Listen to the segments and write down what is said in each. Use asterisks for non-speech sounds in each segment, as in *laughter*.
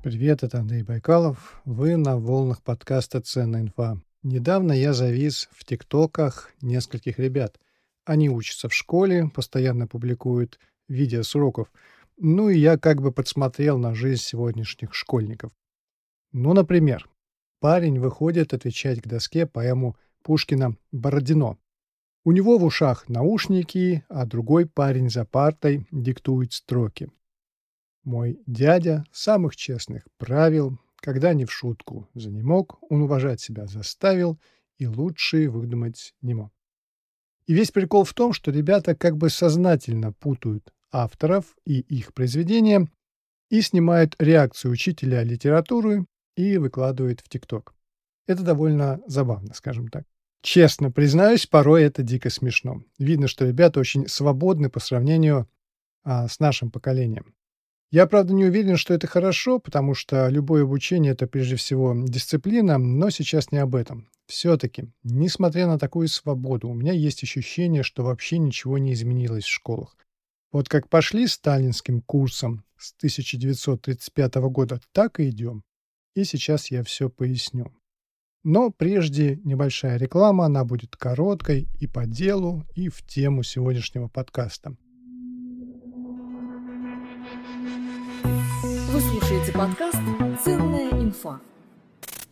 Привет, это Андрей Байкалов. Вы на волнах подкаста «Ценная инфа». Недавно я завис в тиктоках нескольких ребят. Они учатся в школе, постоянно публикуют видео с уроков. Ну и я как бы подсмотрел на жизнь сегодняшних школьников. Ну, например, парень выходит отвечать к доске поэму Пушкина «Бородино». У него в ушах наушники, а другой парень за партой диктует строки. Мой дядя самых честных правил, когда не в шутку за не мог, он уважать себя заставил и лучшие выдумать не мог. И весь прикол в том, что ребята как бы сознательно путают авторов и их произведения и снимают реакцию учителя литературы и выкладывают в ТикТок. Это довольно забавно, скажем так. Честно признаюсь, порой это дико смешно. Видно, что ребята очень свободны по сравнению а, с нашим поколением. Я, правда, не уверен, что это хорошо, потому что любое обучение — это прежде всего дисциплина, но сейчас не об этом. Все-таки, несмотря на такую свободу, у меня есть ощущение, что вообще ничего не изменилось в школах. Вот как пошли сталинским курсом с 1935 года, так и идем. И сейчас я все поясню. Но прежде небольшая реклама, она будет короткой и по делу, и в тему сегодняшнего подкаста. Вы слушаете подкаст «Ценная инфа».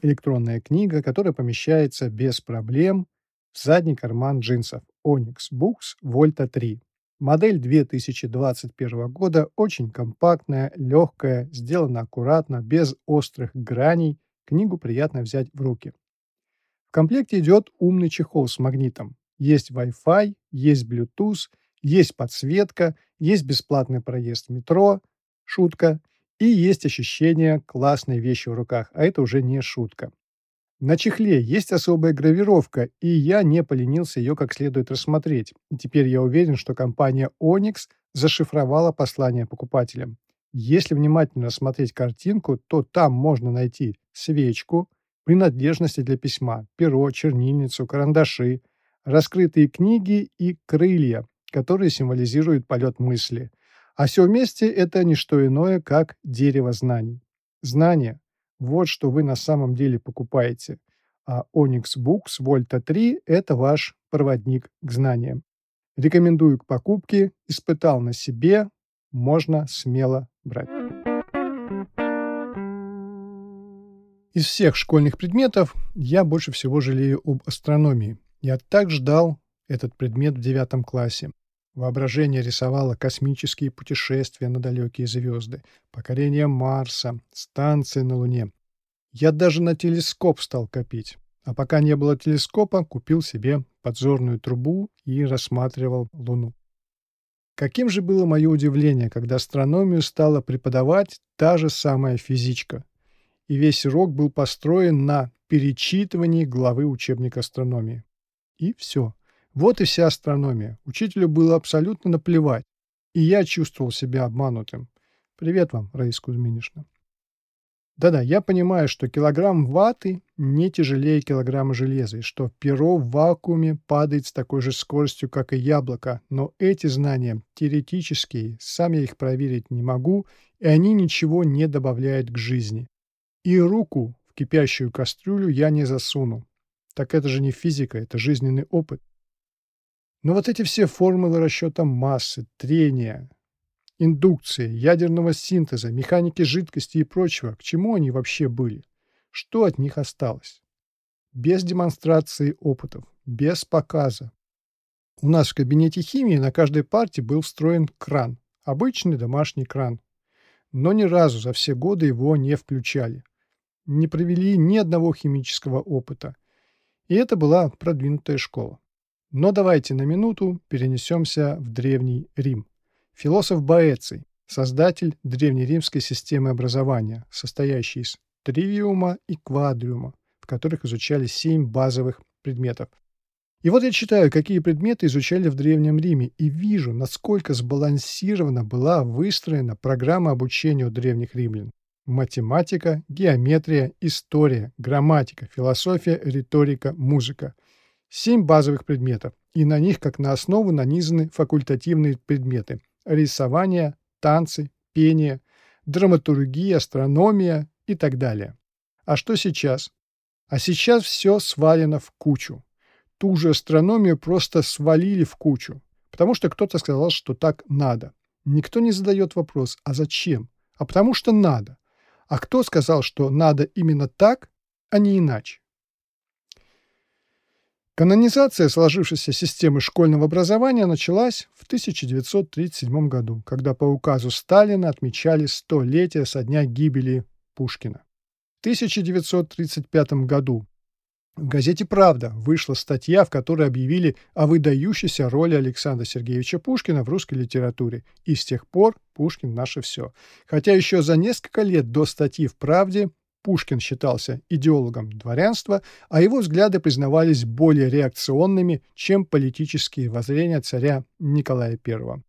Электронная книга, которая помещается без проблем в задний карман джинсов Onyx Books Volta 3. Модель 2021 года очень компактная, легкая, сделана аккуратно, без острых граней. Книгу приятно взять в руки. В комплекте идет умный чехол с магнитом. Есть Wi-Fi, есть Bluetooth, есть подсветка, есть бесплатный проезд в метро, шутка – и есть ощущение классной вещи в руках, а это уже не шутка. На чехле есть особая гравировка, и я не поленился ее как следует рассмотреть. теперь я уверен, что компания Onyx зашифровала послание покупателям. Если внимательно рассмотреть картинку, то там можно найти свечку, принадлежности для письма, перо, чернильницу, карандаши, раскрытые книги и крылья, которые символизируют полет мысли – а все вместе – это не что иное, как дерево знаний. Знания – вот что вы на самом деле покупаете. А Onyx Books Volta 3 – это ваш проводник к знаниям. Рекомендую к покупке, испытал на себе, можно смело брать. Из всех школьных предметов я больше всего жалею об астрономии. Я так ждал этот предмет в девятом классе. Воображение рисовало космические путешествия на далекие звезды, покорение Марса, станции на Луне. Я даже на телескоп стал копить. А пока не было телескопа, купил себе подзорную трубу и рассматривал Луну. Каким же было мое удивление, когда астрономию стала преподавать та же самая физичка. И весь урок был построен на перечитывании главы учебника астрономии. И все. Вот и вся астрономия. Учителю было абсолютно наплевать. И я чувствовал себя обманутым. Привет вам, Раиса Кузьминишна. Да-да, я понимаю, что килограмм ваты не тяжелее килограмма железа, и что перо в вакууме падает с такой же скоростью, как и яблоко, но эти знания теоретические, сам я их проверить не могу, и они ничего не добавляют к жизни. И руку в кипящую кастрюлю я не засуну. Так это же не физика, это жизненный опыт. Но вот эти все формулы расчета массы, трения, индукции, ядерного синтеза, механики жидкости и прочего, к чему они вообще были? Что от них осталось? Без демонстрации опытов, без показа. У нас в кабинете химии на каждой парте был встроен кран, обычный домашний кран. Но ни разу за все годы его не включали. Не провели ни одного химического опыта. И это была продвинутая школа. Но давайте на минуту перенесемся в Древний Рим. Философ Боэций, создатель древнеримской системы образования, состоящей из тривиума и квадриума, в которых изучали семь базовых предметов. И вот я читаю, какие предметы изучали в Древнем Риме, и вижу, насколько сбалансированно была выстроена программа обучения у древних римлян. Математика, геометрия, история, грамматика, философия, риторика, музыка – Семь базовых предметов, и на них как на основу нанизаны факультативные предметы – рисование, танцы, пение, драматургия, астрономия и так далее. А что сейчас? А сейчас все свалено в кучу. Ту же астрономию просто свалили в кучу, потому что кто-то сказал, что так надо. Никто не задает вопрос, а зачем? А потому что надо. А кто сказал, что надо именно так, а не иначе? Канонизация сложившейся системы школьного образования началась в 1937 году, когда по указу Сталина отмечали столетие со дня гибели Пушкина. В 1935 году в газете «Правда» вышла статья, в которой объявили о выдающейся роли Александра Сергеевича Пушкина в русской литературе. И с тех пор Пушкин – наше все. Хотя еще за несколько лет до статьи в «Правде» Пушкин считался идеологом дворянства, а его взгляды признавались более реакционными, чем политические воззрения царя Николая I.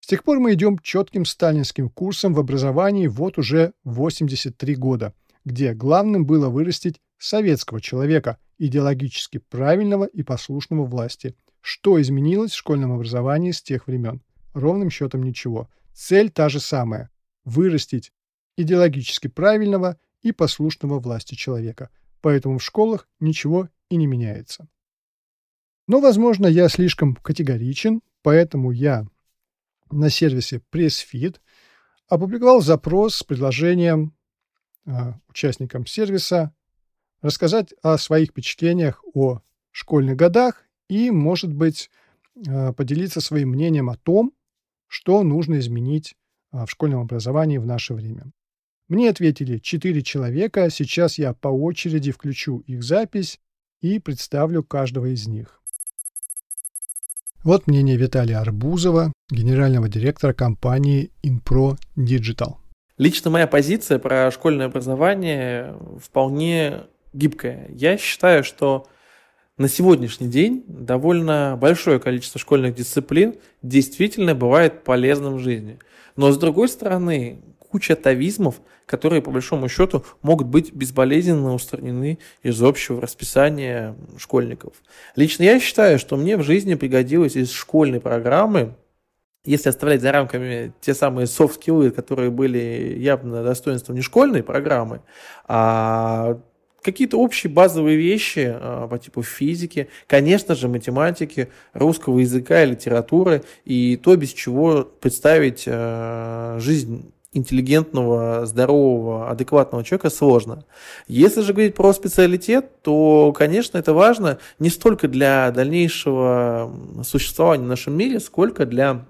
С тех пор мы идем четким сталинским курсом в образовании вот уже 83 года, где главным было вырастить советского человека, идеологически правильного и послушного власти. Что изменилось в школьном образовании с тех времен? Ровным счетом ничего. Цель та же самая – вырастить идеологически правильного и послушного власти человека. Поэтому в школах ничего и не меняется. Но, возможно, я слишком категоричен, поэтому я на сервисе PressFit опубликовал запрос с предложением э, участникам сервиса рассказать о своих впечатлениях о школьных годах и, может быть, э, поделиться своим мнением о том, что нужно изменить э, в школьном образовании в наше время. Мне ответили четыре человека, сейчас я по очереди включу их запись и представлю каждого из них. Вот мнение Виталия Арбузова, генерального директора компании Inpro Digital. Лично моя позиция про школьное образование вполне гибкая. Я считаю, что на сегодняшний день довольно большое количество школьных дисциплин действительно бывает полезным в жизни. Но с другой стороны, куча атовизмов, которые, по большому счету, могут быть безболезненно устранены из общего расписания школьников. Лично я считаю, что мне в жизни пригодилось из школьной программы если оставлять за рамками те самые софт-скиллы, которые были явно достоинством не школьной программы, а какие-то общие базовые вещи а, по типу физики, конечно же, математики, русского языка и литературы, и то, без чего представить а, жизнь интеллигентного, здорового, адекватного человека сложно. Если же говорить про специалитет, то, конечно, это важно не столько для дальнейшего существования в нашем мире, сколько для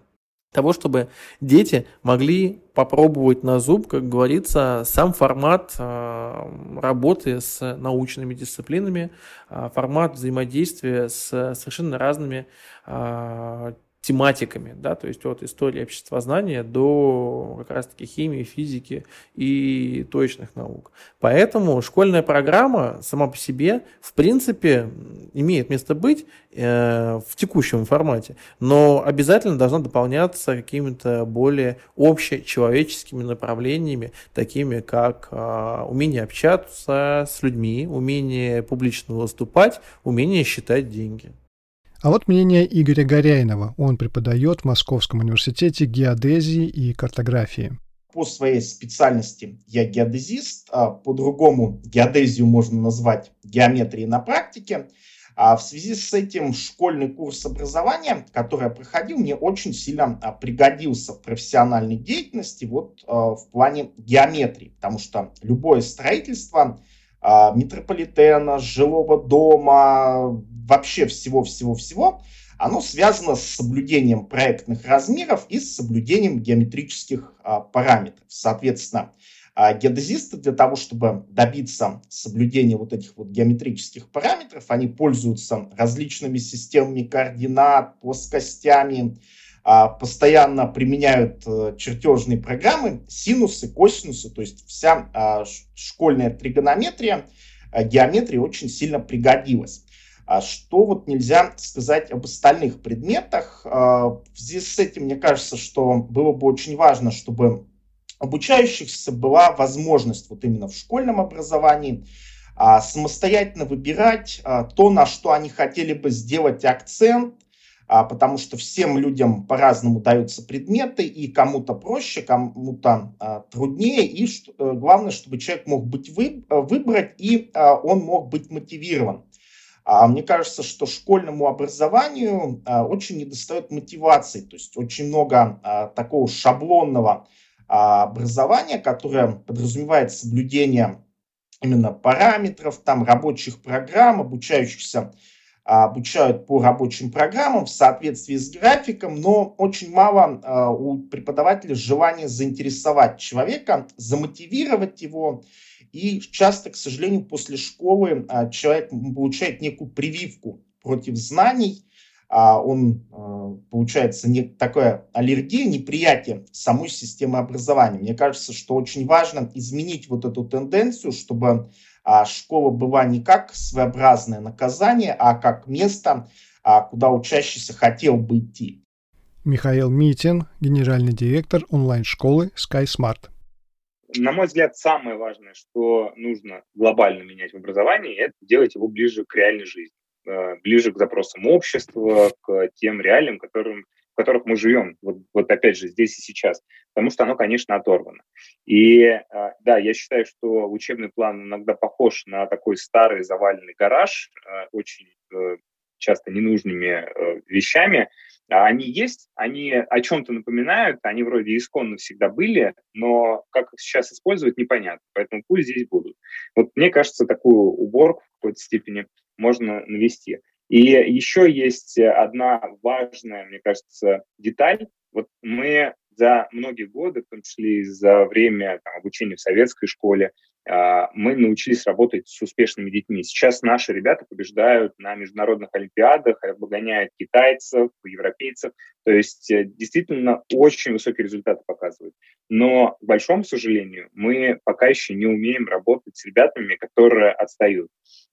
того, чтобы дети могли попробовать на зуб, как говорится, сам формат э, работы с научными дисциплинами, э, формат взаимодействия с совершенно разными э, тематиками, да, то есть от истории обществознания до как раз-таки химии, физики и точных наук. Поэтому школьная программа сама по себе, в принципе, имеет место быть э, в текущем формате, но обязательно должна дополняться какими-то более общечеловеческими направлениями, такими как э, умение общаться с людьми, умение публично выступать, умение считать деньги. А вот мнение Игоря Горяйнова. Он преподает в Московском университете геодезии и картографии. По своей специальности я геодезист, а по-другому геодезию можно назвать геометрией на практике. А в связи с этим школьный курс образования, который я проходил, мне очень сильно а, пригодился в профессиональной деятельности вот а, в плане геометрии, потому что любое строительство метрополитена, жилого дома, вообще всего-всего-всего, оно связано с соблюдением проектных размеров и с соблюдением геометрических а, параметров. Соответственно, а, геодезисты для того, чтобы добиться соблюдения вот этих вот геометрических параметров, они пользуются различными системами координат, плоскостями, а, постоянно применяют а, чертежные программы, синусы, косинусы, то есть вся а, школьная тригонометрия, а, геометрия очень сильно пригодилась. А что вот нельзя сказать об остальных предметах? А, в связи с этим, мне кажется, что было бы очень важно, чтобы обучающихся была возможность вот именно в школьном образовании а, самостоятельно выбирать то, на что они хотели бы сделать акцент, а, потому что всем людям по-разному даются предметы, и кому-то проще, кому-то а, труднее, и э, главное, чтобы человек мог быть вы, э, выбрать, и а, он мог быть мотивирован. Мне кажется, что школьному образованию очень недостает мотивации, то есть очень много такого шаблонного образования, которое подразумевает соблюдение именно параметров, там рабочих программ, обучающихся а, обучают по рабочим программам в соответствии с графиком, но очень мало а, у преподавателя желания заинтересовать человека, замотивировать его. И часто, к сожалению, после школы а, человек получает некую прививку против знаний, он, получается, не, такая аллергия, неприятие самой системы образования. Мне кажется, что очень важно изменить вот эту тенденцию, чтобы а школа была не как своеобразное наказание, а как место, а, куда учащийся хотел бы идти. Михаил Митин, генеральный директор онлайн-школы SkySmart. На мой взгляд, самое важное, что нужно глобально менять в образовании, это делать его ближе к реальной жизни, э, ближе к запросам общества, к тем реалиям, которым которых мы живем, вот, вот опять же здесь и сейчас, потому что оно, конечно, оторвано. И а, да, я считаю, что учебный план иногда похож на такой старый заваленный гараж, а, очень э, часто ненужными э, вещами. А они есть, они о чем-то напоминают, они вроде исконно всегда были, но как их сейчас использовать, непонятно. Поэтому пусть здесь будут. Вот мне кажется, такую уборку в какой-то степени можно навести. И еще есть одна важная, мне кажется, деталь. Вот мы за многие годы, в том числе и за время там, обучения в советской школе, а, мы научились работать с успешными детьми. Сейчас наши ребята побеждают на международных олимпиадах, обгоняют китайцев, европейцев. То есть э, действительно очень высокие результаты показывают. Но, к большому сожалению, мы пока еще не умеем работать с ребятами, которые отстают.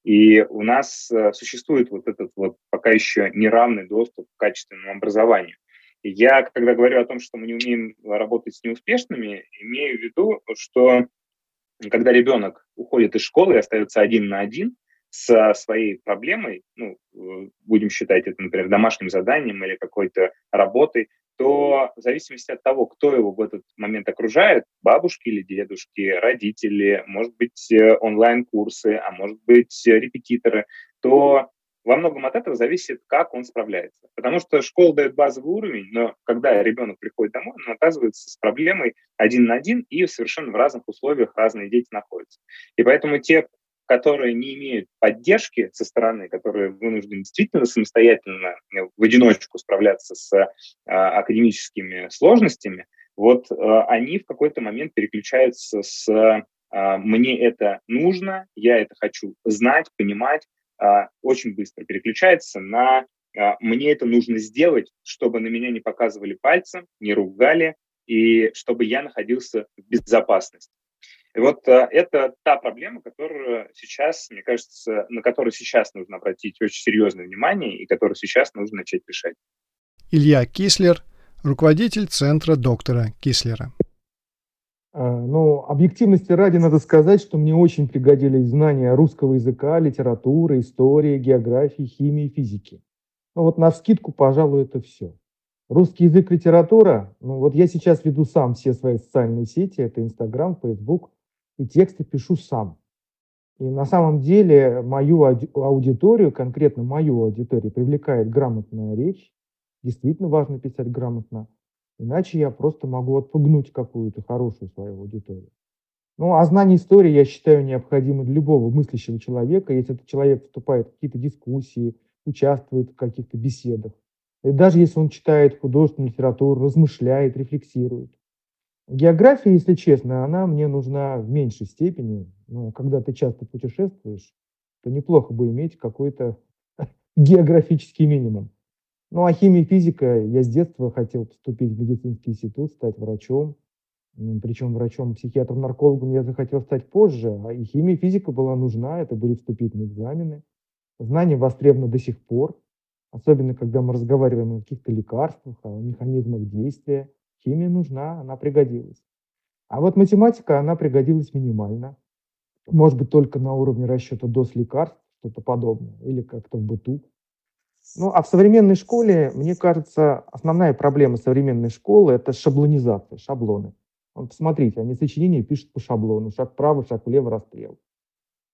И у нас э, существует вот этот вот пока еще неравный доступ к качественному образованию. И я, когда говорю о том, что мы не умеем работать с неуспешными, имею в виду, что когда ребенок уходит из школы и остается один на один со своей проблемой, ну, э, будем считать это, например, домашним заданием или какой-то работой, то в зависимости от того, кто его в этот момент окружает, бабушки или дедушки, родители, может быть, э, онлайн-курсы, а может быть, э, репетиторы, то во многом от этого зависит, как он справляется. Потому что школа дает базовый уровень, но когда ребенок приходит домой, он оказывается с проблемой один на один и совершенно в разных условиях разные дети находятся. И поэтому те которые не имеют поддержки со стороны, которые вынуждены действительно самостоятельно э, в одиночку справляться с э, академическими сложностями, вот э, они в какой-то момент переключаются с э, «мне это нужно», «я это хочу знать, понимать», э, очень быстро переключается на э, «мне это нужно сделать, чтобы на меня не показывали пальцем, не ругали, и чтобы я находился в безопасности». И вот э, это та проблема, которую сейчас, мне кажется, на которую сейчас нужно обратить очень серьезное внимание и которую сейчас нужно начать решать. Илья Кислер, руководитель центра доктора Кислера. А, ну, объективности ради надо сказать, что мне очень пригодились знания русского языка, литературы, истории, географии, химии, физики. Ну вот на скидку, пожалуй, это все. Русский язык, литература. Ну вот я сейчас веду сам все свои социальные сети. Это Инстаграм, Фейсбук и тексты пишу сам. И на самом деле мою аудиторию, конкретно мою аудиторию, привлекает грамотная речь. Действительно важно писать грамотно. Иначе я просто могу отпугнуть какую-то хорошую свою аудиторию. Ну, а знание истории, я считаю, необходимо для любого мыслящего человека, если этот человек вступает в какие-то дискуссии, участвует в каких-то беседах. И даже если он читает художественную литературу, размышляет, рефлексирует. География, если честно, она мне нужна в меньшей степени. Но когда ты часто путешествуешь, то неплохо бы иметь какой-то *laughs* географический минимум. Ну, а химия и физика, я с детства хотел поступить в медицинский институт, стать врачом. Причем врачом-психиатром-наркологом я захотел стать позже, а и химия и физика была нужна, это были вступительные экзамены. Знания востребованы до сих пор, особенно когда мы разговариваем о каких-то лекарствах, о механизмах действия. Химия нужна, она пригодилась. А вот математика, она пригодилась минимально. Может быть, только на уровне расчета доз лекарств, что-то подобное, или как-то в быту. Ну, а в современной школе, мне кажется, основная проблема современной школы – это шаблонизация, шаблоны. Вот посмотрите, они сочинения пишут по шаблону, шаг вправо, шаг влево, расстрел.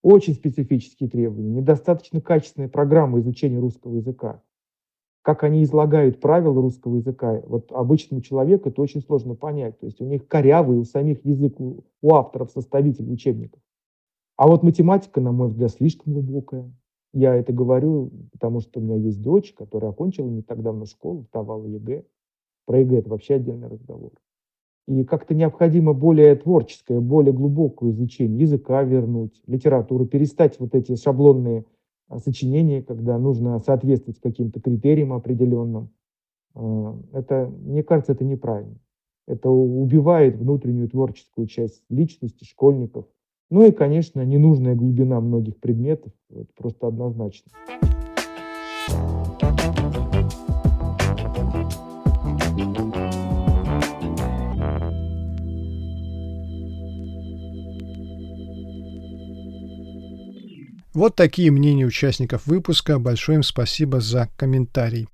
Очень специфические требования, недостаточно качественная программа изучения русского языка. Как они излагают правила русского языка, вот обычному человеку это очень сложно понять. То есть у них корявый у самих язык, у, у авторов, составителей учебников. А вот математика, на мой взгляд, слишком глубокая. Я это говорю, потому что у меня есть дочь, которая окончила не так давно школу, сдавала ЕГЭ. Про ЕГЭ это вообще отдельный разговор. И как-то необходимо более творческое, более глубокое изучение языка вернуть, литературу, перестать вот эти шаблонные сочинения, когда нужно соответствовать каким-то критериям определенным. А, это, мне кажется, это неправильно. Это убивает внутреннюю творческую часть личности школьников, ну и, конечно, ненужная глубина многих предметов, это просто однозначно. Вот такие мнения участников выпуска. Большое им спасибо за комментарий.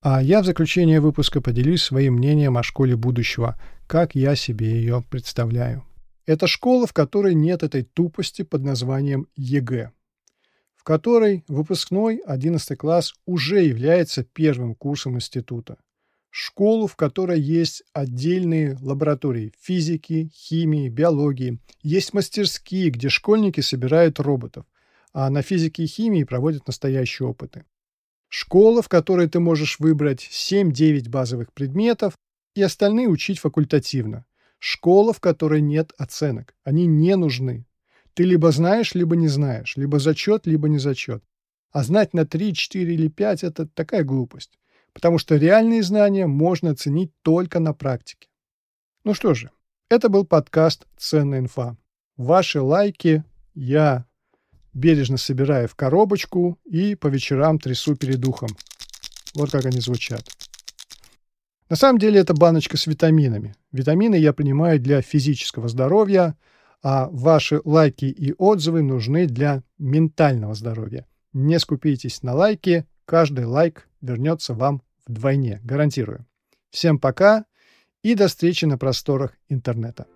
А я в заключение выпуска поделюсь своим мнением о школе будущего, как я себе ее представляю. Это школа, в которой нет этой тупости под названием ЕГЭ, в которой выпускной 11 класс уже является первым курсом института. Школу, в которой есть отдельные лаборатории физики, химии, биологии, есть мастерские, где школьники собирают роботов, а на физике и химии проводят настоящие опыты. Школа, в которой ты можешь выбрать 7-9 базовых предметов и остальные учить факультативно – Школа, в которой нет оценок. Они не нужны. Ты либо знаешь, либо не знаешь. Либо зачет, либо не зачет. А знать на 3, 4 или 5 – это такая глупость. Потому что реальные знания можно оценить только на практике. Ну что же, это был подкаст «Ценная инфа». Ваши лайки я бережно собираю в коробочку и по вечерам трясу перед духом. Вот как они звучат. На самом деле это баночка с витаминами. Витамины я принимаю для физического здоровья, а ваши лайки и отзывы нужны для ментального здоровья. Не скупитесь на лайки, каждый лайк вернется вам вдвойне, гарантирую. Всем пока и до встречи на просторах интернета.